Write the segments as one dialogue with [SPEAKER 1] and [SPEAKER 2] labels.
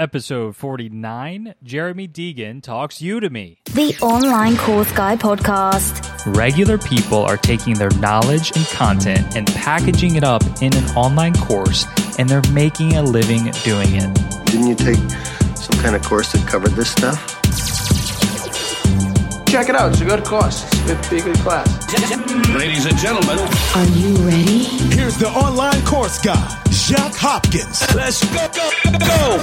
[SPEAKER 1] Episode 49 Jeremy Deighan Talks Udemy.
[SPEAKER 2] The Online Course Guy Podcast.
[SPEAKER 1] Regular people are taking their knowledge and content and packaging it up in an online course, and they're making a living doing it.
[SPEAKER 3] Didn't you take some kind of course that covered this stuff?
[SPEAKER 4] Check it out. It's a good course. It's a good, be good class.
[SPEAKER 5] Ladies and gentlemen,
[SPEAKER 2] Are you ready?
[SPEAKER 6] Here's the online course guy, Jacques Hopkins.
[SPEAKER 5] let's go, go, go.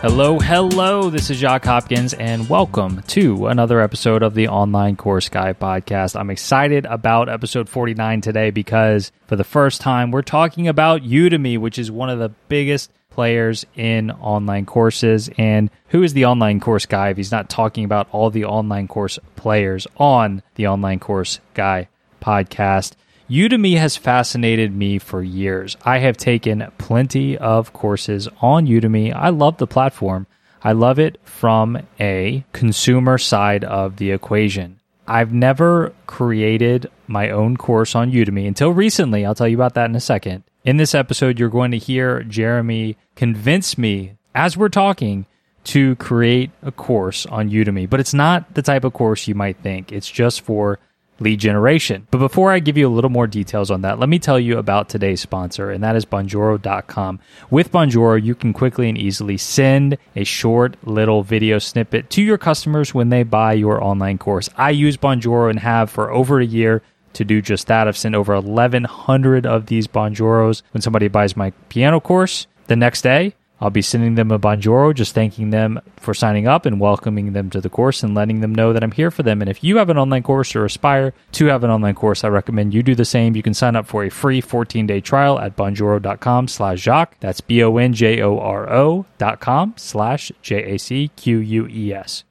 [SPEAKER 1] Hello, hello. This is Jacques Hopkins, and welcome to another episode of the Online Course Guy podcast. I'm excited about episode 49 today because for the first time, we're talking about Udemy, which is one of the biggest players in online courses. And who is the online course guy if he's not talking about all the online course players on the Online Course Guy podcast? Udemy has fascinated me for years. I have taken plenty of courses on Udemy. I love the platform. I love it from a consumer side of the equation. I've never created my own course on Udemy until recently. I'll tell you about that in a second. In this episode, you're going to hear Jeremy convince me as we're talking to create a course on Udemy, but it's not the type of course you might think. It's just for lead generation. But before I give you a little more details on that, let me tell you about today's sponsor, and that is Bonjoro.com. With Bonjoro, you can quickly and easily send a short little video snippet to your customers when they buy your online course. I use Bonjoro and have for over a year to do just that. I've sent over 1,100 of these Bonjoros when somebody buys my piano course. The next day, I'll be sending them a Bonjoro, just thanking them for signing up and welcoming them to the course and letting them know that I'm here for them. And if you have an online course or aspire to have an online course, I recommend you do the same. You can sign up for a free 14-day trial at bonjoro.com slash Jacques. That's B-O-N-J-O-R-O dot com slash J-A-C-Q-U-E-S.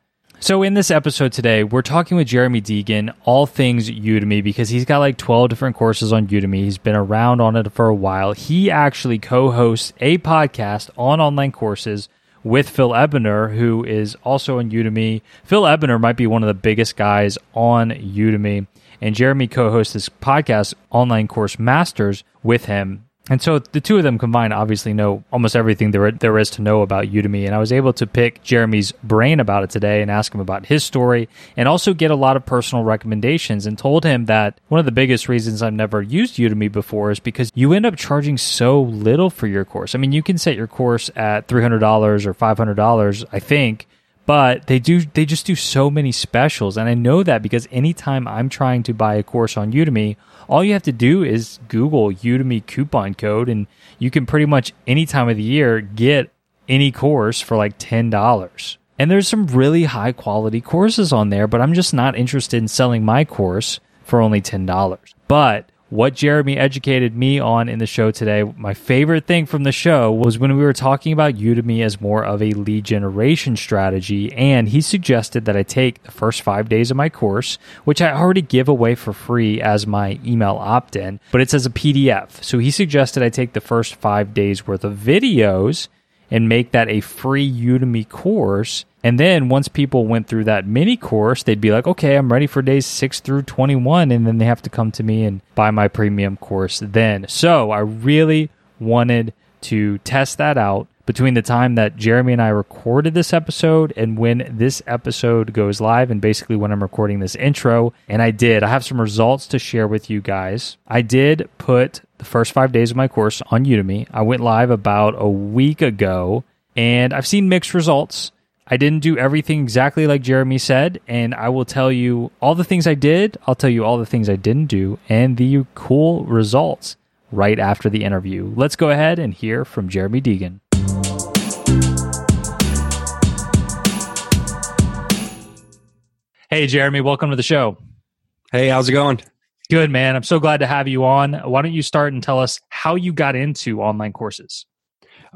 [SPEAKER 1] So in this episode today, we're talking with Jeremy Deighan, all things Udemy, because he's got like 12 different courses on Udemy. He's been around on it for a while. He actually co-hosts a podcast on online courses with Phil Ebener, who is also on Udemy. Phil Ebener might be one of the biggest guys on Udemy. And Jeremy co-hosts this podcast, Online Course Masters, with him. And so the two of them combined obviously know almost everything there, there is to know about Udemy. And I was able to pick Jeremy's brain about it today and ask him about his story and also get a lot of personal recommendations and told him that one of the biggest reasons I've never used Udemy before is because you end up charging so little for your course. I mean, you can set your course at $300 or $500, I think, but they do they just do so many specials and i know that because anytime i'm trying to buy a course on udemy all you have to do is google udemy coupon code and you can pretty much any time of the year get any course for like $10 and there's some really high quality courses on there but i'm just not interested in selling my course for only $10 but what Jeremy educated me on in the show today, my favorite thing from the show was when we were talking about Udemy as more of a lead generation strategy. And he suggested that I take the first five days of my course, which I already give away for free as my email opt in, but it's as a PDF. So he suggested I take the first five days worth of videos and make that a free Udemy course. And then once people went through that mini course, they'd be like, okay, I'm ready for days six through 21. And then they have to come to me and buy my premium course then. So I really wanted to test that out between the time that Jeremy and I recorded this episode and when this episode goes live, and basically when I'm recording this intro. And I did. I have some results to share with you guys. I did put the first five days of my course on Udemy. I went live about a week ago, and I've seen mixed results. I didn't do everything exactly like Jeremy said, and I will tell you all the things I did. I'll tell you all the things I didn't do and the cool results right after the interview. Let's go ahead and hear from Jeremy Deighan. Hey, Jeremy, welcome to the show.
[SPEAKER 7] Hey, how's it going?
[SPEAKER 1] Good, man. I'm so glad to have you on. Why don't you start and tell us how you got into online courses?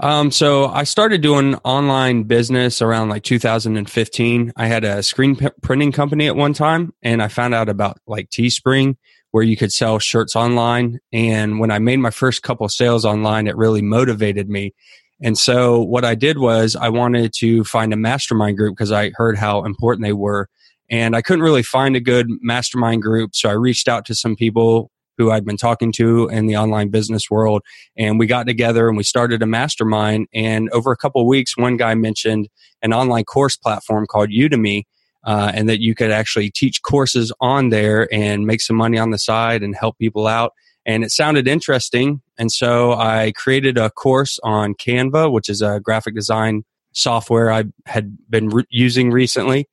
[SPEAKER 7] Um, so I started doing online business around like 2015. I had a screen p- printing company at one time, and I found out about like Teespring, where you could sell shirts online. And when I made my first couple sales online, it really motivated me. And so what I did was I wanted to find a mastermind group because I heard how important they were. And I couldn't really find a good mastermind group. So I reached out to some people who I'd been talking to in the online business world. And we got together and we started a mastermind. And over a couple of weeks, one guy mentioned an online course platform called Udemy. Uh, and that you could actually teach courses on there and make some money on the side and help people out. And it sounded interesting. And so I created a course on Canva, which is a graphic design software I had been re- using recently.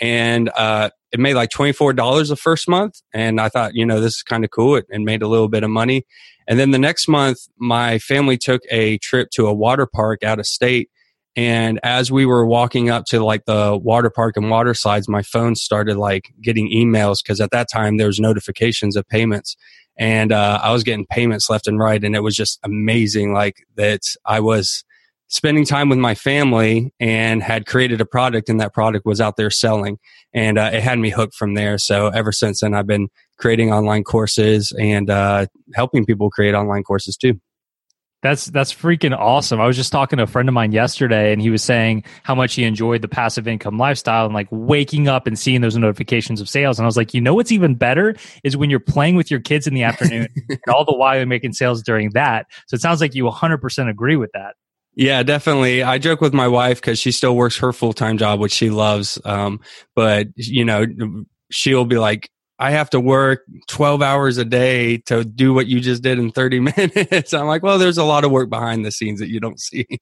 [SPEAKER 7] And uh, it made like $24 the first month. And I thought, you know, this is kind of cool. It, and made a little bit of money. And then the next month, my family took a trip to a water park out of state. And as we were walking up to like the water park and water slides, my phone started like getting emails because at that time there was notifications of payments. And uh, I was getting payments left and right. And it was just amazing, like that I was spending time with my family and had created a product and that product was out there selling and uh, it had me hooked from there so ever since then i've been creating online courses and uh, helping people create online courses too
[SPEAKER 1] that's that's freaking awesome. I was just talking to a friend of mine yesterday and he was saying how much he enjoyed the passive income lifestyle and like waking up and seeing those notifications of sales. And I was like, you know what's even better is when you're playing with your kids in the afternoon and all the while you're making sales during that. So it sounds like you 100% agree with that.
[SPEAKER 7] Yeah, definitely. I joke with my wife because she still works her full time job, which she loves. Um, but you know, she'll be like, I have to work 12 hours a day to do what you just did in 30 minutes. I'm like, well, there's a lot of work behind the scenes that you don't see.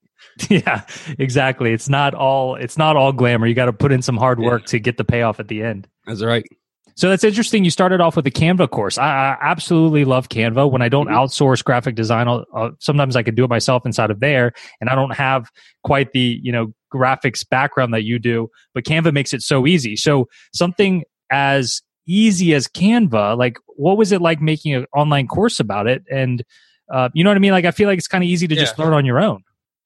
[SPEAKER 1] Yeah, exactly. It's not all, it's not all glamour. You got to put in some hard work yeah. to get the payoff at the end.
[SPEAKER 7] That's right.
[SPEAKER 1] So that's interesting. You started off with a Canva course. I, I absolutely love Canva. When I don't mm-hmm. outsource graphic design, uh, sometimes I can do it myself inside of there, and I don't have quite the you know graphics background that you do. But Canva makes it so easy. So something as easy as Canva, like what was it like making an online course about it? And uh, you know what I mean? Like I feel like it's kind of easy to yeah. just learn on your own.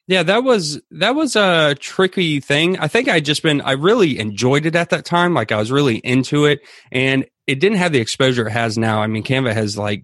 [SPEAKER 7] Yeah, that was that was a tricky thing. I think I just been I really enjoyed it at that time. Like I was really into it and it didn't have the exposure it has now. I mean, Canva has like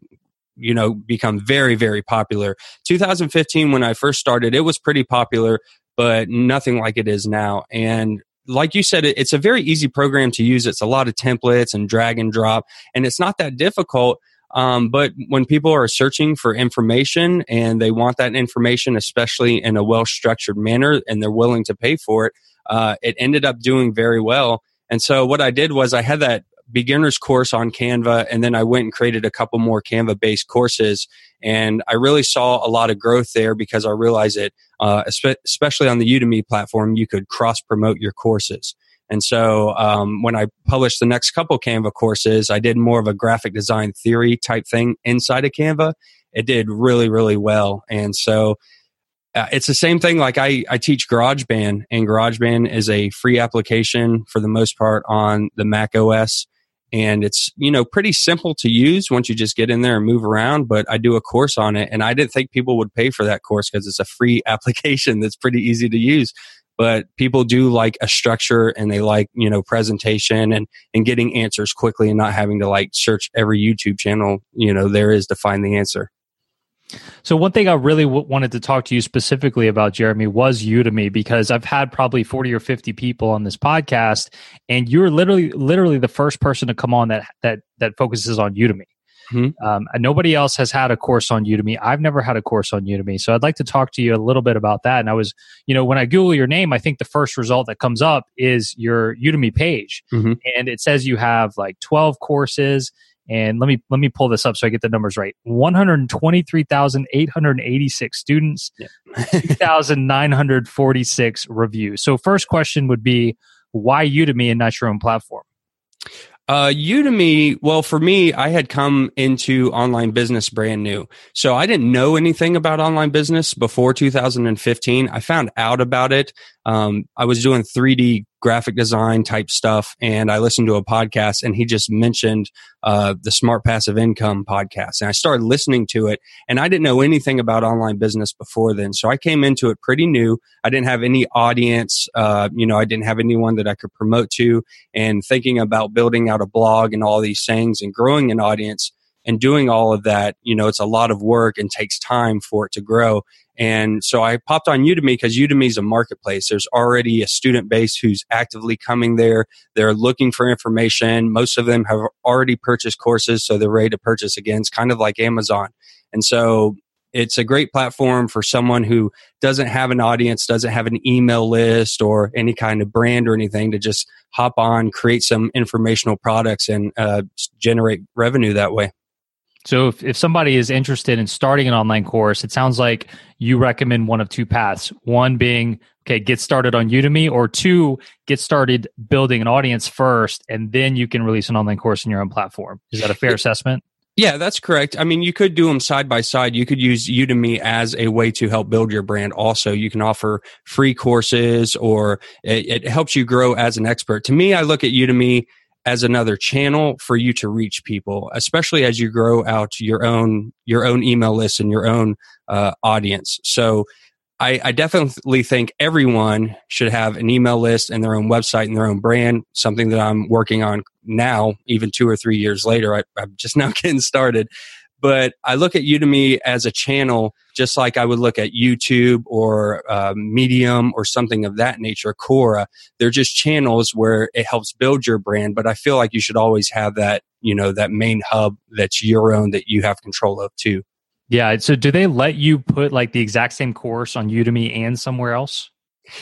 [SPEAKER 7] you know become very very popular. 2015 when I first started, it was pretty popular, but nothing like it is now. And like you said, it's a very easy program to use. It's a lot of templates and drag and drop, and it's not that difficult um, but when people are searching for information and they want that information, especially in a well structured manner, and they're willing to pay for it, uh, it ended up doing very well. And so what I did was I had that beginner's course on Canva, and then I went and created a couple more Canva based courses. And I really saw a lot of growth there because I realized that, uh, especially on the Udemy platform, you could cross promote your courses. And so um, when I published the next couple Canva courses, I did more of a graphic design theory type thing inside of Canva. It did really, really well. And so uh, it's the same thing. Like I, I teach GarageBand, and GarageBand is a free application for the most part on the Mac OS. And it's, you know, pretty simple to use once you just get in there and move around. But I do a course on it, and I didn't think people would pay for that course because it's a free application that's pretty easy to use but people do like a structure and they like you know presentation and and getting answers quickly and not having to like search every youtube channel you know there is to find the answer
[SPEAKER 1] so one thing I really w- wanted to talk to you specifically about, Jeremy, was Udemy because I've had probably forty or fifty people on this podcast, and you're literally literally the first person to come on that that that focuses on Udemy. Mm-hmm. Um, nobody else has had a course on Udemy. I've never had a course on Udemy. So I'd like to talk to you a little bit about that. And I was, you know, when I Google your name, I think the first result that comes up is your Udemy page. Mm-hmm. And it says you have like 12 courses. And let me let me pull this up so I get the numbers right. One hundred twenty-three thousand eight hundred eighty-six students, yeah. two thousand nine hundred forty-six reviews. So, first question would be, why Udemy and not your own platform?
[SPEAKER 7] Uh, Udemy, well, for me, I had come into online business brand new. So I didn't know anything about online business before 2015. I found out about it. Um, I was doing 3D graphic design type stuff and I listened to a podcast and he just mentioned uh, the Smart Passive Income podcast. And I started listening to it and I didn't know anything about online business before then. So I came into it pretty new. I didn't have any audience. Uh, you know, I didn't have anyone that I could promote to and thinking about building out a blog and all these things and growing an audience and doing all of that, you know, it's a lot of work and takes time for it to grow. And so I popped on Udemy because Udemy is a marketplace. There's already a student base who's actively coming there. They're looking for information. Most of them have already purchased courses, so they're ready to purchase again. It's kind of like Amazon. And so it's a great platform for someone who doesn't have an audience, doesn't have an email list or any kind of brand or anything to just hop on, create some informational products and uh, generate revenue that way.
[SPEAKER 1] So if, if somebody is interested in starting an online course, it sounds like you recommend one of two paths. One being, okay, get started on Udemy, or two, get started building an audience first, and then you can release an online course in your own platform. Is that a fair assessment?
[SPEAKER 7] Yeah, that's correct. I mean, you could do them side by side. You could use Udemy as a way to help build your brand. Also, you can offer free courses or it, it helps you grow as an expert. To me, I look at Udemy as another channel for you to reach people, especially as you grow out your own your own email list and your own uh, audience. So I, I, definitely think everyone should have an email list and their own website and their own brand. Something that I'm working on now, even two or three years later. I, I'm just now getting started. But I look at Udemy as a channel, just like I would look at YouTube or uh, Medium or something of that nature, Quora. They're just channels where it helps build your brand. But I feel like you should always have that, you know, that main hub that's your own that you have control of too.
[SPEAKER 1] Yeah. So do they let you put like the exact same course on Udemy and somewhere else?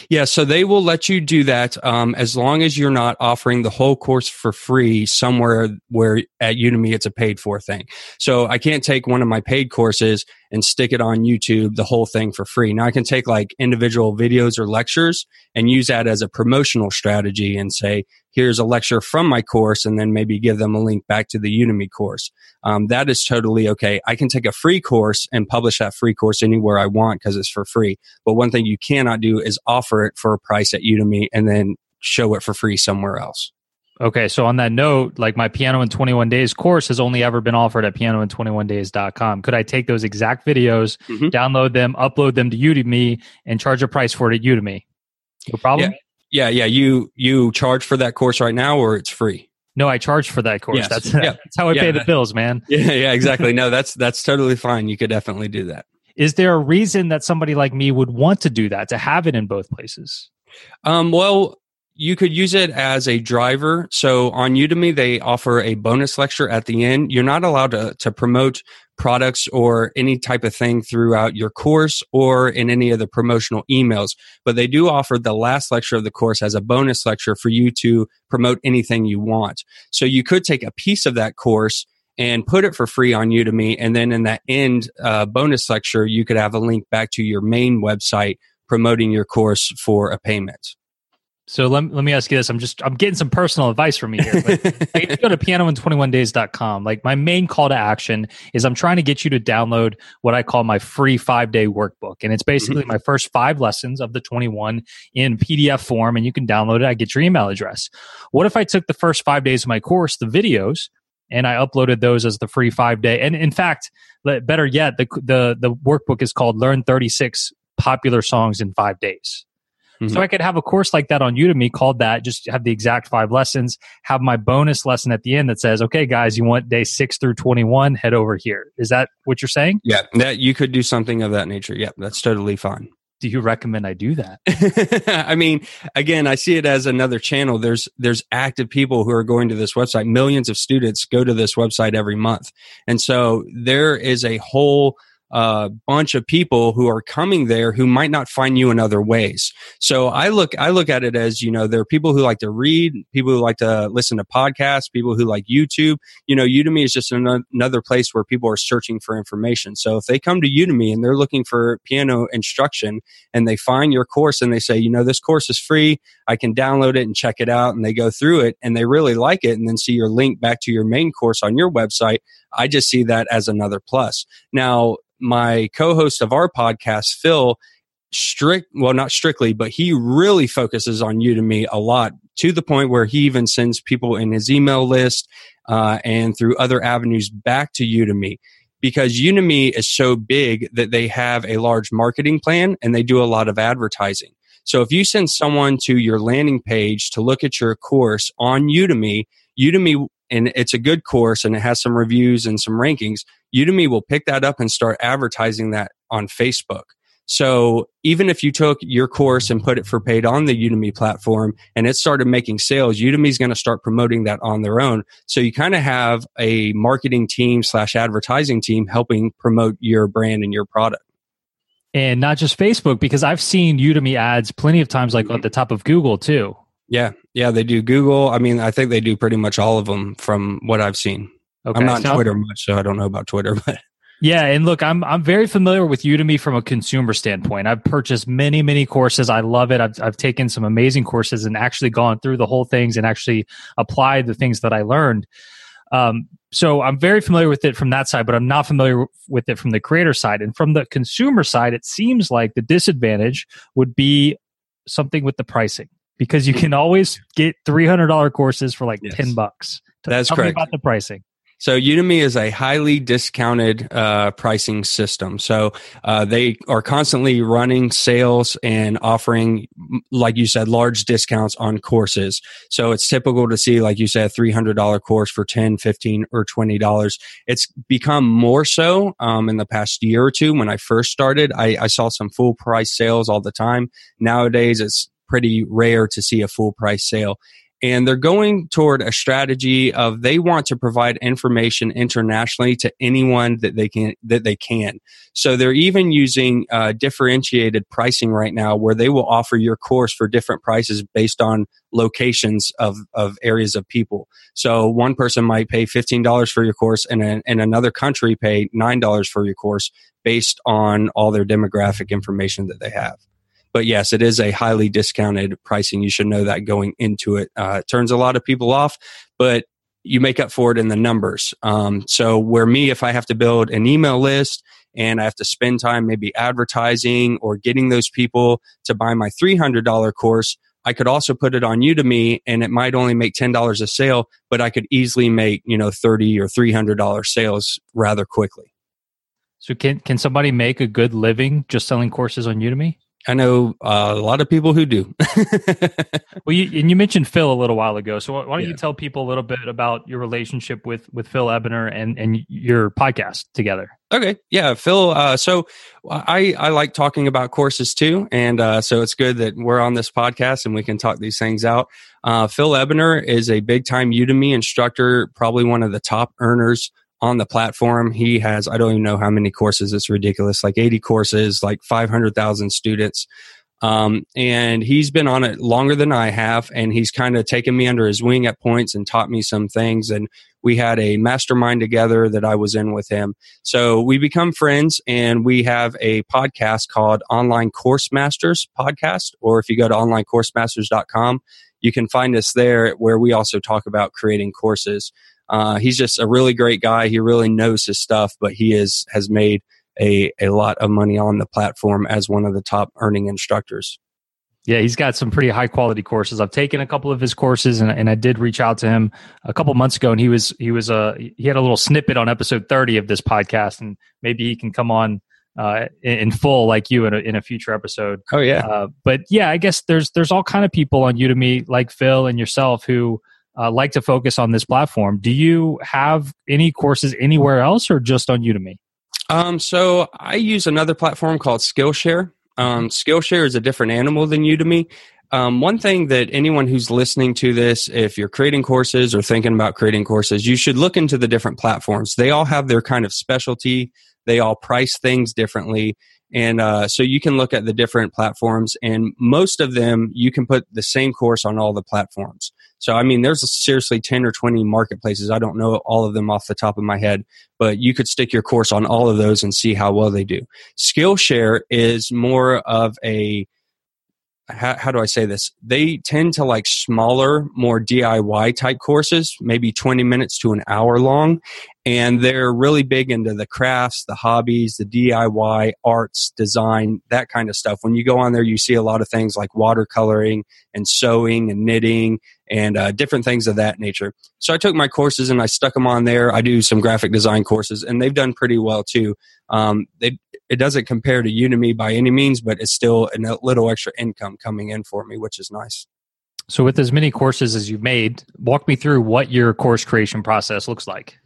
[SPEAKER 7] Yeah, so they will let you do that um, as long as you're not offering the whole course for free somewhere where at Udemy it's a paid for thing. So I can't take one of my paid courses and stick it on YouTube, the whole thing for free. Now I can take like individual videos or lectures and use that as a promotional strategy and say, here's a lecture from my course and then maybe give them a link back to the Udemy course. Um, that is totally okay. I can take a free course and publish that free course anywhere I want because it's for free. But one thing you cannot do is offer it for a price at Udemy and then show it for free somewhere else.
[SPEAKER 1] Okay, so on that note, like my Piano in 21 Days course has only ever been offered at pianoin21days.com. Could I take those exact videos, mm-hmm. download them, upload them to Udemy, and charge a price for it at Udemy? No problem?
[SPEAKER 7] Yeah. Yeah, yeah. You you charge for that course right now, or it's free.
[SPEAKER 1] No, I charge for that course. Yes. That's, yeah. that's how I yeah, pay the bills, man.
[SPEAKER 7] Yeah, yeah, exactly. no, that's that's totally fine. You could definitely do that.
[SPEAKER 1] Is there a reason that somebody like me would want to do that to have it in both places?
[SPEAKER 7] Um, well, you could use it as a driver. So on Udemy, they offer a bonus lecture at the end. You're not allowed to, to promote products or any type of thing throughout your course or in any of the promotional emails. But they do offer the last lecture of the course as a bonus lecture for you to promote anything you want. So you could take a piece of that course and put it for free on Udemy. And then in that end uh, bonus lecture, you could have a link back to your main website promoting your course for a payment.
[SPEAKER 1] So let, let me ask you this. I'm just I'm getting some personal advice from you here. But if you go to pianoin21days.com, like my main call to action is I'm trying to get you to download what I call my free five day workbook. And it's basically mm-hmm. my first five lessons of the 21 in PDF form, and you can download it. I get your email address. What if I took the first five days of my course, the videos, and I uploaded those as the free five day? And in fact, better yet, the the the workbook is called Learn 36 Popular Songs in Five Days. Mm-hmm. So I could have a course like that on Udemy called that, just have the exact five lessons, have my bonus lesson at the end that says, okay, guys, you want day six through 21, head over here. Is that what you're saying?
[SPEAKER 7] Yeah, that you could do something of that nature. Yeah, that's totally fine.
[SPEAKER 1] Do you recommend I do that?
[SPEAKER 7] I mean, again, I see it as another channel. There's there's active people who are going to this website. Millions of students go to this website every month. And so there is a whole a bunch of people who are coming there who might not find you in other ways. So I look, I look at it as, you know, there are people who like to read, people who like to listen to podcasts, people who like YouTube. You know, Udemy is just an- another place where people are searching for information. So if they come to Udemy and they're looking for piano instruction and they find your course and they say, you know, this course is free, I can download it and check it out and they go through it and they really like it and then see your link back to your main course on your website. I just see that as another plus. Now, my co-host of our podcast, Phil, strict well not strictly but he really focuses on udemy a lot to the point where he even sends people in his email list uh, and through other avenues back to udemy because udemy is so big that they have a large marketing plan and they do a lot of advertising so if you send someone to your landing page to look at your course on udemy udemy and it's a good course and it has some reviews and some rankings, Udemy will pick that up and start advertising that on Facebook. So even if you took your course and put it for paid on the Udemy platform and it started making sales, Udemy is going to start promoting that on their own. So you kind of have a marketing team slash advertising team helping promote your brand and your product.
[SPEAKER 1] And not just Facebook, because I've seen Udemy ads plenty of times, like at mm-hmm. the top of Google too.
[SPEAKER 7] Yeah, yeah, they do Google. I mean, I think they do pretty much all of them from what I've seen.
[SPEAKER 1] Okay,
[SPEAKER 7] I'm not
[SPEAKER 1] so-
[SPEAKER 7] Twitter much, so I don't know about Twitter, but
[SPEAKER 1] Yeah, and look, I'm I'm very familiar with Udemy from a consumer standpoint. I've purchased many many courses. I love it. I've I've taken some amazing courses and actually gone through the whole things and actually applied the things that I learned. Um, so I'm very familiar with it from that side, but I'm not familiar with it from the creator side. And from the consumer side, it seems like the disadvantage would be something with the pricing because you can always get $300 courses for like
[SPEAKER 7] Yes.
[SPEAKER 1] 10 bucks.
[SPEAKER 7] That's
[SPEAKER 1] Tell
[SPEAKER 7] correct.
[SPEAKER 1] about the pricing.
[SPEAKER 7] So Udemy is a highly discounted uh, pricing system. So uh, they are constantly running sales and offering, like you said, large discounts on courses. So it's typical to see, like you said, a $300 course for 10 15 or $20. It's become more so um, in the past year or two. When I first started, I, I saw some full price sales all the time. Nowadays, it's pretty rare to see a full price sale. And they're going toward a strategy of they want to provide information internationally to anyone that they can that they can. So they're even using uh, differentiated pricing right now where they will offer your course for different prices based on locations of, of areas of people. So one person might pay $15 for your course and in another country pay $9 for your course based on all their demographic information that they have but yes, it is a highly discounted pricing. You should know that going into it. Uh, it turns a lot of people off, but you make up for it in the numbers. Um, so where me, if I have to build an email list and I have to spend time maybe advertising or getting those people to buy my $300 course, I could also put it on Udemy and it might only make $10 a sale, but I could easily make, you know, 30 or $300 sales rather quickly.
[SPEAKER 1] So can can somebody make a good living just selling courses on Udemy?
[SPEAKER 7] I know uh, a lot of people who do.
[SPEAKER 1] Well, you, and you mentioned Phil a little while ago. So why don't
[SPEAKER 7] Yeah.
[SPEAKER 1] you tell people a little bit about your relationship with with Phil Ebener and and your podcast together?
[SPEAKER 7] Okay, yeah, Phil. Uh, so I I like talking about courses too, and uh, so it's good that we're on this podcast and we can talk these things out. Uh, Phil Ebener is a big time Udemy instructor, probably one of the top earners on the platform. He has I don't even know how many courses. It's ridiculous, like eighty courses, like five hundred thousand students. Um, and he's been on it longer than I have, and he's kind of taken me under his wing at points and taught me some things. And we had a mastermind together that I was in with him. So we become friends and we have a podcast called Online Course Masters Podcast. Or if you go to onlinecoursemasters.com, you can find us there where we also talk about creating courses. Uh, he's just a really great guy. He really knows his stuff, but he is, has made a, a lot of money on the platform as one of the top earning instructors.
[SPEAKER 1] Yeah, he's got some pretty high quality courses. I've taken a couple of his courses, and, and I did reach out to him a couple months ago, and he was he was uh, he had a little snippet on episode thirty of this podcast, and maybe he can come on uh, in, in full like you in a, in a future episode.
[SPEAKER 7] Oh yeah.
[SPEAKER 1] Uh, but yeah, I guess there's there's all kind of people on Udemy like Phil and yourself who uh, like to focus on this platform. Do you have any courses anywhere else, or just on Udemy?
[SPEAKER 7] Um, so I use another platform called Skillshare. Um, Skillshare is a different animal than Udemy. Um, one thing that anyone who's listening to this, if you're creating courses or thinking about creating courses, you should look into the different platforms. They all have their kind of specialty. They all price things differently. And uh, so you can look at the different platforms, and most of them, you can put the same course on all the platforms. So, I mean, there's seriously 10 or 20 marketplaces. I don't know all of them off the top of my head, but you could stick your course on all of those and see how well they do. Skillshare is more of a how, how do I say this? They tend to like smaller, more DIY type courses, maybe 20 minutes to an hour long. And they're really big into the crafts, the hobbies, the DIY, arts, design, that kind of stuff. When you go on there, you see a lot of things like watercoloring and sewing and knitting and uh, different things of that nature. So I took my courses and I stuck them on there. I do some graphic design courses and they've done pretty well too. Um, they, it doesn't compare to Udemy by any means, but it's still a little extra income coming in for me, which is nice.
[SPEAKER 1] So, with as many courses as you've made, walk me through what your course creation process looks like.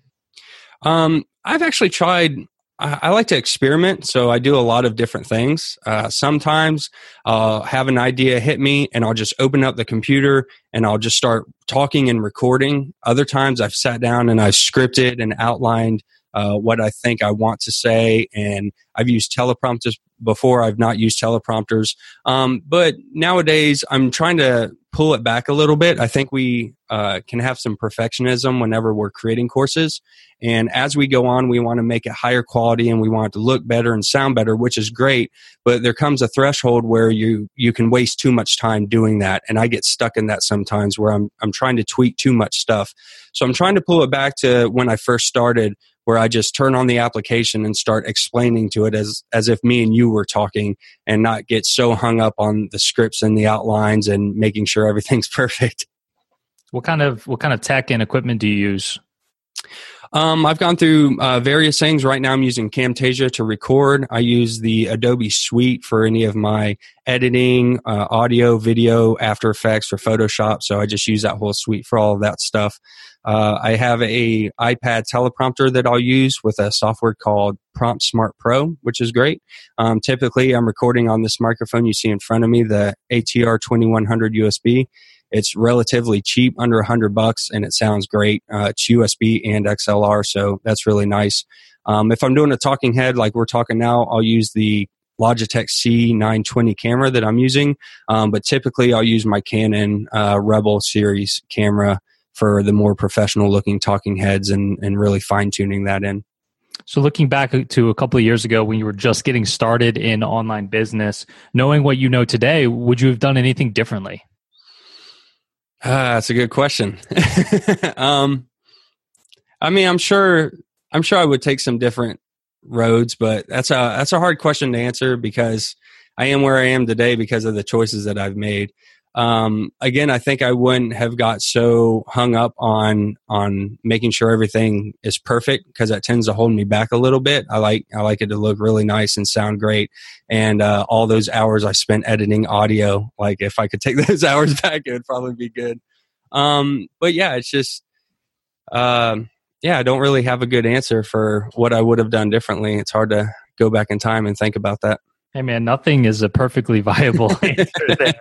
[SPEAKER 7] Um, I've actually tried. I, I like to experiment, so I do a lot of different things. Uh, sometimes I'll have an idea hit me, and I'll just open up the computer and I'll just start talking and recording. Other times I've sat down and I've scripted and outlined uh, what I think I want to say. And I've used teleprompters before. I've not used teleprompters. Um, but nowadays, I'm trying to pull it back a little bit. I think we uh, can have some perfectionism whenever we're creating courses. And as we go on, we want to make it higher quality and we want it to look better and sound better, which is great. But there comes a threshold where you you can waste too much time doing that, and I get stuck in that sometimes where I'm I'm trying to tweak too much stuff. So I'm trying to pull it back to when I first started, where I just turn on the application and start explaining to it as as if me and you were talking and not get so hung up on the scripts and the outlines and making sure everything's perfect.
[SPEAKER 1] What kind of what kind of tech and equipment do you use?
[SPEAKER 7] Um, I've gone through uh, various things. Right now, I'm using Camtasia to record. I use the Adobe Suite for any of my editing, uh, audio, video, After Effects, for Photoshop. So I just use that whole suite for all of that stuff. Uh, I have a iPad teleprompter that I'll use with a software called Prompt Smart Pro, which is great. Um, typically, I'm recording on this microphone you see in front of me, the ATR 2100 USB. It's relatively cheap, under hundred bucks, and it sounds great. Uh, it's USB and XLR, so that's really nice. Um, if I'm doing a talking head like we're talking now, I'll use the Logitech C920 camera that I'm using, um, but typically I'll use my Canon uh, Rebel series camera for the more professional looking talking heads and, and really fine tuning that in.
[SPEAKER 1] So, looking back to a couple of years ago when you were just getting started in online business, knowing what you know today, would you have done anything differently?
[SPEAKER 7] Uh, that's a good question. um, I mean, I'm sure, I'm sure I would take some different roads, but that's a that's a hard question to answer because I am where I am today because of the choices that I've made um, again, I think I wouldn't have got so hung up on on making sure everything is perfect because that tends to hold me back a little bit. I like I like it to look really nice and sound great, and uh, all those hours I spent editing audio, like if I could take those hours back, it would probably be good. Um, but yeah, it's just. Um, yeah, I don't really have a good answer for what I would have done differently. It's hard to go back in time and think about that.
[SPEAKER 1] Hey man, nothing is a perfectly viable answer.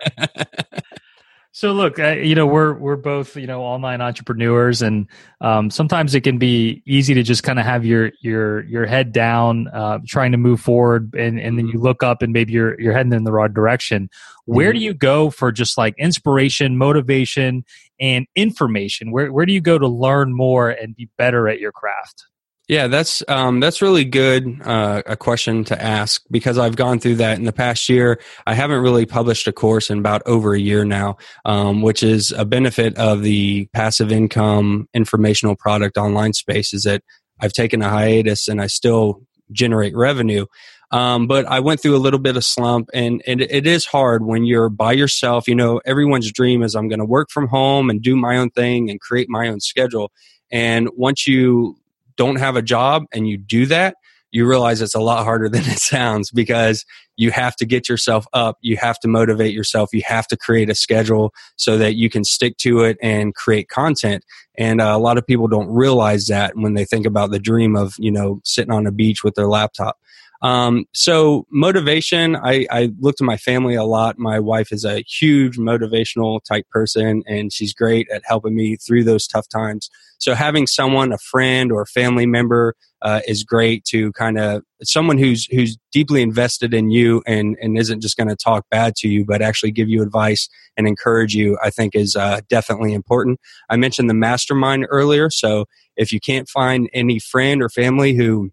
[SPEAKER 1] so look, you know, we're we're both you know online entrepreneurs, and um, sometimes it can be easy to just kind of have your your your head down, uh, trying to move forward, and and then you look up and maybe you're you're heading in the wrong direction. Where do mm-hmm. you go for just like inspiration, motivation, and information? Where where do you go to learn more and be better at your craft?
[SPEAKER 7] Yeah, that's um, that's really good uh, a question to ask because I've gone through that in the past year. I haven't really published a course in about over a year now, um, which is a benefit of the passive income informational product online space. Is that I've taken a hiatus and I still generate revenue. Um, but I went through a little bit of slump, and, and it is hard when you're by yourself. You know, everyone's dream is I'm going to work from home and do my own thing and create my own schedule. And once you don't have a job and you do that, you realize it's a lot harder than it sounds because you have to get yourself up. You have to motivate yourself. You have to create a schedule so that you can stick to it and create content. And uh, a lot of people don't realize that when they think about the dream of, you know, sitting on a beach with their laptop. Um, so motivation, I, I look to my family a lot. My wife is a huge motivational type person and she's great at helping me through those tough times. So having someone, a friend or a family member, uh, is great to kind of someone who's who's deeply invested in you and and isn't just going to talk bad to you, but actually give you advice and encourage you. I think is uh, definitely important. I mentioned the mastermind earlier, so if you can't find any friend or family who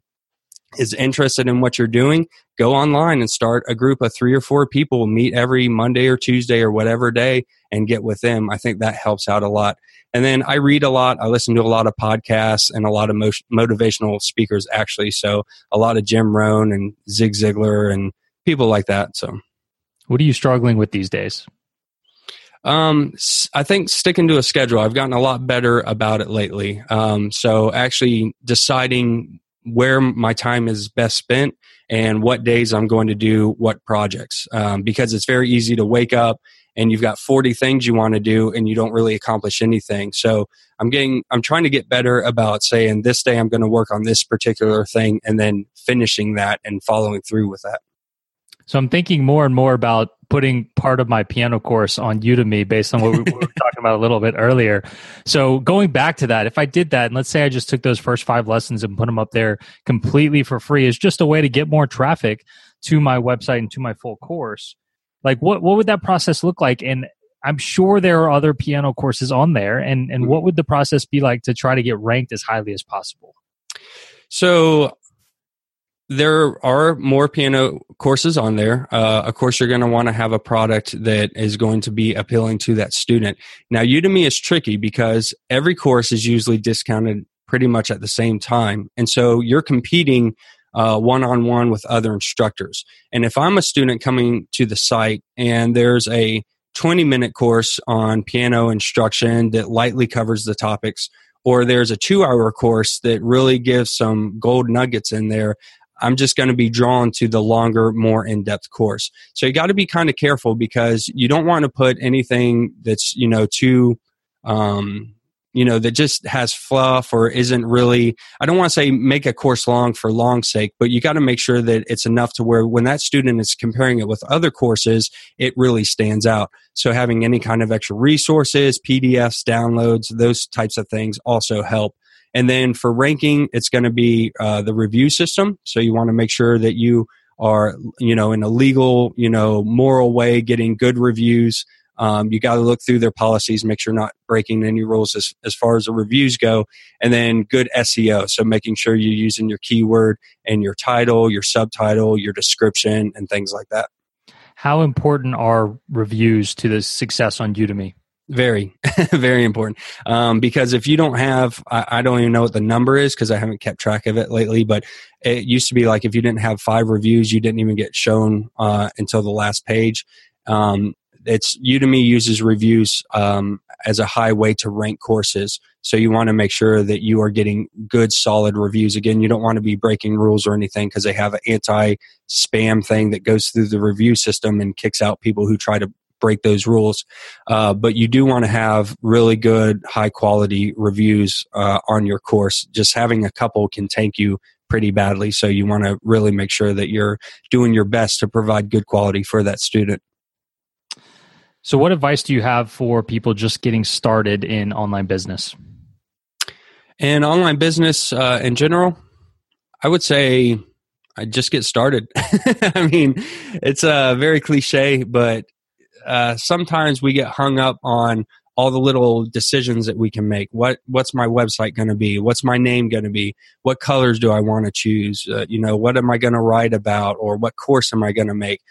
[SPEAKER 7] is interested in what you're doing, go online and start a group of three or four people, meet every Monday or Tuesday or whatever day and get with them. I think that helps out a lot. And then I read a lot. I listen to a lot of podcasts and a lot of mo- motivational speakers, actually. So a lot of Jim Rohn and Zig Ziglar and people like that. So,
[SPEAKER 1] what are you struggling with these days?
[SPEAKER 7] Um, I think sticking to a schedule. I've gotten a lot better about it lately. Um, so actually deciding where my time is best spent and what days I'm going to do what projects. Um, because it's very easy to wake up and you've got 40 things you want to do and you don't really accomplish anything. So I'm getting, I'm trying to get better about saying this day I'm going to work on this particular thing and then finishing that and following through with that.
[SPEAKER 1] So I'm thinking more and more about putting part of my piano course on Udemy based on what we were talking about a little bit earlier. So going back to that, if I did that, and let's say I just took those first five lessons and put them up there completely for free, is just a way to get more traffic to my website and to my full course. Like what what would that process look like? And I'm sure there are other piano courses on there. And and mm-hmm. what would the process be like to try to get ranked as highly as possible?
[SPEAKER 7] So there are more piano courses on there. Uh, of course, you're going to want to have a product that is going to be appealing to that student. Now, Udemy is tricky because every course is usually discounted pretty much at the same time. And so you're competing one on one with other instructors. And if I'm a student coming to the site and there's a 20 minute course on piano instruction that lightly covers the topics, or there's a two hour course that really gives some gold nuggets in there, I'm just going to be drawn to the longer, more in depth course. So you got to be kind of careful because you don't want to put anything that's, you know, too, um, you know, that just has fluff or isn't really, I don't want to say make a course long for long sake, but you got to make sure that it's enough to where when that student is comparing it with other courses, it really stands out. So having any kind of extra resources, PDFs, downloads, those types of things also help. And then for ranking, it's going to be uh, the review system. So you want to make sure that you are, you know, in a legal, you know, moral way, getting good reviews. Um, you got to look through their policies, make sure not breaking any rules as, as far as the reviews go. And then good SEO. So making sure you're using your keyword and your title, your subtitle, your description, and things like that.
[SPEAKER 1] How important are reviews to the success on Udemy?
[SPEAKER 7] Very, very important. Um, because if you don't have, I, I, don't even know what the number is because I haven't kept track of it lately, but it used to be like if you didn't have five reviews, you didn't even get shown uh, until the last page. Um, it's Udemy uses reviews um, as a high way to rank courses. So you want to make sure that you are getting good, solid reviews. Again, you don't want to be breaking rules or anything because they have an anti spam thing that goes through the review system and kicks out people who try to break those rules. Uh, but you do want to have really good, high quality reviews uh, on your course. Just having a couple can tank you pretty badly. So you want to really make sure that you're doing your best to provide good quality for that student.
[SPEAKER 1] So, what advice do you have for people just getting started in online business?
[SPEAKER 7] In online business uh, in general, I would say I just get started. I mean, it's a uh, very cliche, but uh, sometimes we get hung up on all the little decisions that we can make. What what's my website going to be? What's my name going to be? What colors do I want to choose? Uh, you know, what am I going to write about, or what course am I going to make?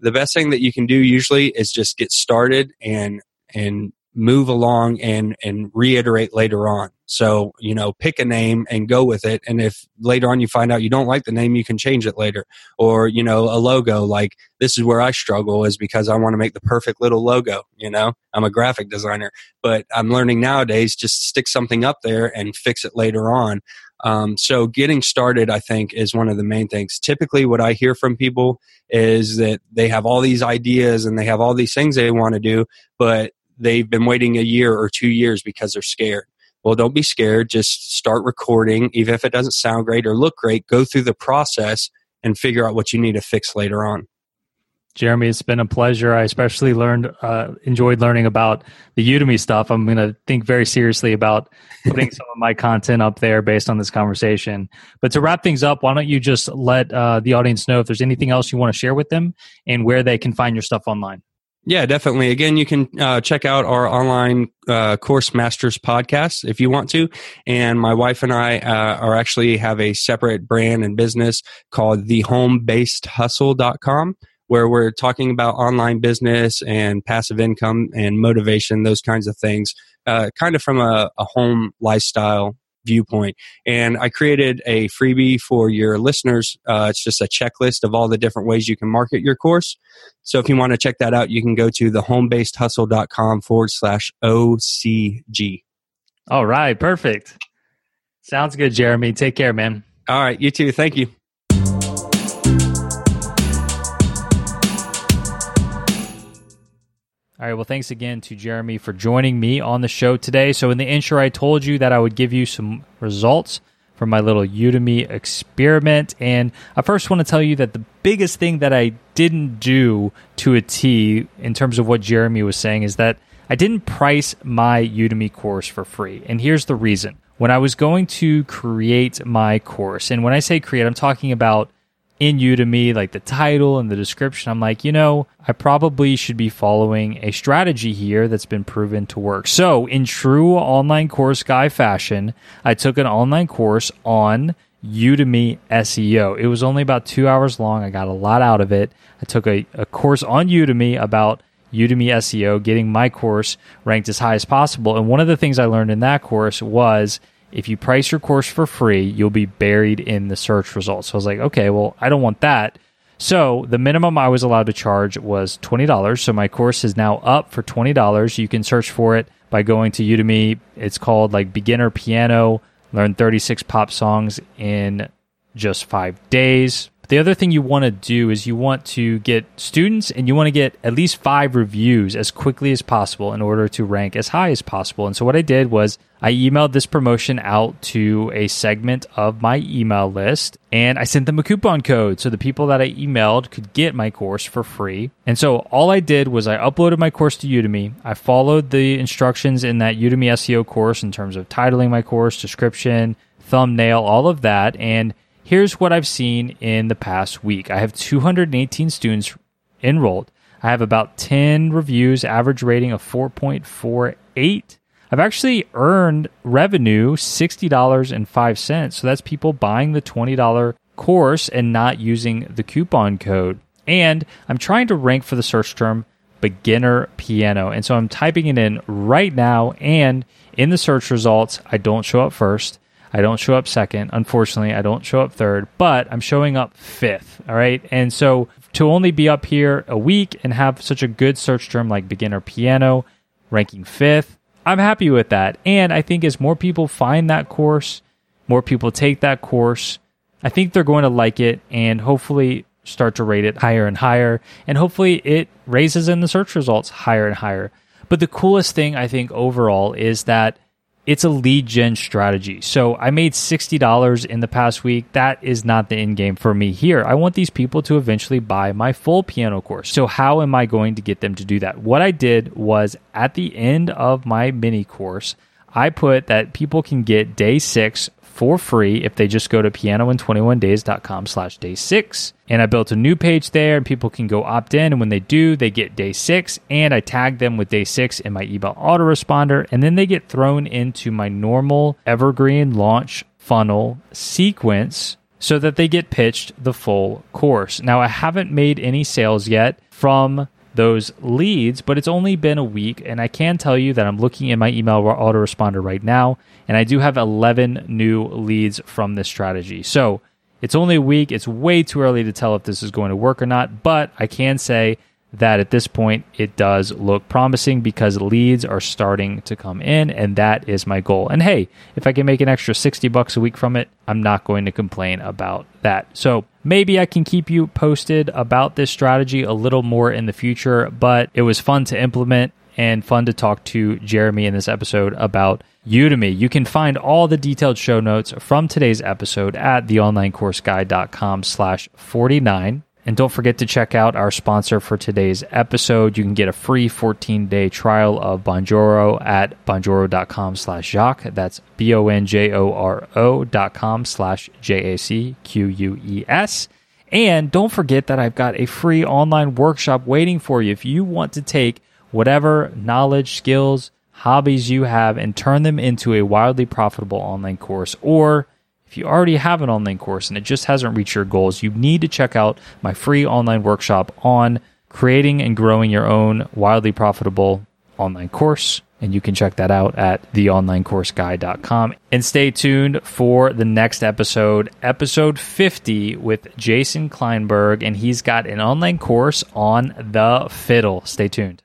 [SPEAKER 7] The best thing that you can do usually is just get started and and move along and and reiterate later on. So, you know, pick a name and go with it. And if later on you find out you don't like the name, you can change it later. Or, you know, a logo, like this is where I struggle is because I want to make the perfect little logo. You know, I'm a graphic designer, but I'm learning nowadays just stick something up there and fix it later on. Um, so getting started, I think, is one of the main things. Typically, what I hear from people is that they have all these ideas and they have all these things they want to do, but they've been waiting a year or two years because they're scared. Well, don't be scared. Just start recording. Even if it doesn't sound great or look great, go through the process and figure out what you need to fix later on.
[SPEAKER 1] Jeremy, it's been a pleasure. I especially learned, uh, enjoyed learning about the Udemy stuff. I'm going to think very seriously about putting some of my content up there based on this conversation. But to wrap things up, why don't you just let uh, the audience know if there's anything else you want to share with them and where they can find your stuff online?
[SPEAKER 7] Yeah, definitely. Again, you can uh, check out our online uh, course masters podcast if you want to. And my wife and I uh, are actually have a separate brand and business called thehomebasedhustle.com where we're talking about online business and passive income and motivation, those kinds of things, uh, kind of from a, a home lifestyle viewpoint. And I created a freebie for your listeners. Uh, it's just a checklist of all the different ways you can market your course. So if you want to check that out, you can go to thehomebasedhustle.com forward slash OCG.
[SPEAKER 1] All right. Perfect. Sounds good, Jeremy. Take care, man.
[SPEAKER 7] All right. You too. Thank you.
[SPEAKER 1] All right. Well, thanks again to Jeremy for joining me on the show today. So, in the intro, I told you that I would give you some results from my little Udemy experiment. And I first want to tell you that the biggest thing that I didn't do to a T in terms of what Jeremy was saying is that I didn't price my Udemy course for free. And here's the reason. When I was going to create my course, and when I say create, I'm talking about in Udemy, like the title and the description, I'm like, you know, I probably should be following a strategy here that's been proven to work. So, in true online course guy fashion, I took an online course on Udemy SEO. It was only about two hours long. I got a lot out of it. I took a, a course on Udemy about Udemy SEO, getting my course ranked as high as possible. And one of the things I learned in that course was if you price your course for free, you'll be buried in the search results. So I was like, okay, well, I don't want that. So the minimum I was allowed to charge was $20. So my course is now up for $20. You can search for it by going to Udemy. It's called like beginner piano, learn 36 pop songs in just five days. The other thing you want to do is you want to get students and you want to get at least five reviews as quickly as possible in order to rank as high as possible. And so what I did was I emailed this promotion out to a segment of my email list and I sent them a coupon code so the people that I emailed could get my course for free. And so all I did was I uploaded my course to Udemy. I followed the instructions in that Udemy SEO course in terms of titling my course, description, thumbnail, all of that. And Here's what I've seen in the past week I have 218 students enrolled. I have about 10 reviews, average rating of 4.48. I've actually earned revenue $60.05. So that's people buying the $20 course and not using the coupon code. And I'm trying to rank for the search term beginner piano. And so I'm typing it in right now. And in the search results, I don't show up first. I don't show up second. Unfortunately, I don't show up third, but I'm showing up fifth. All right. And so to only be up here a week and have such a good search term like beginner piano, ranking fifth, I'm happy with that. And I think as more people find that course, more people take that course, I think they're going to like it and hopefully start to rate it higher and higher. And hopefully it raises in the search results higher and higher. But the coolest thing I think overall is that it's a lead gen strategy. So I made $60 in the past week. That is not the end game for me here. I want these people to eventually buy my full piano course. So how am I going to get them to do that? What I did was at the end of my mini course, I put that people can get day six for free if they just go to pianoin21days.com slash day six. And I built a new page there and people can go opt in. And when they do, they get day six. And I tag them with day six in my email autoresponder. And then they get thrown into my normal evergreen launch funnel sequence so that they get pitched the full course. Now, I haven't made any sales yet from those leads, but it's only been a week. And I can tell you that I'm looking in my email autoresponder right now, and I do have 11 new leads from this strategy. So it's only a week. It's way too early to tell if this is going to work or not, but I can say that at this point it does look promising because leads are starting to come in and that is my goal. And hey, if I can make an extra 60 bucks a week from it, I'm not going to complain about that. So, maybe I can keep you posted about this strategy a little more in the future, but it was fun to implement and fun to talk to Jeremy in this episode about Udemy. You can find all the detailed show notes from today's episode at theonlinecourseguy.com slash 49. And don't forget to check out our sponsor for today's episode. You can get a free 14-day trial of Bonjoro at bonjoro.com slash Jacques. That's B-O-N-J-O-R-O dot com slash J-A-C-Q-U-E-S. And don't forget that I've got a free online workshop waiting for you if you want to take whatever knowledge, skills, hobbies you have and turn them into a wildly profitable online course or if you already have an online course and it just hasn't reached your goals, you need to check out my free online workshop on creating and growing your own wildly profitable online course. And you can check that out at theonlinecourseguy.com. And stay tuned for the next episode, episode 50 with Jason Kleinberg. And he's got an online course on the fiddle. Stay tuned.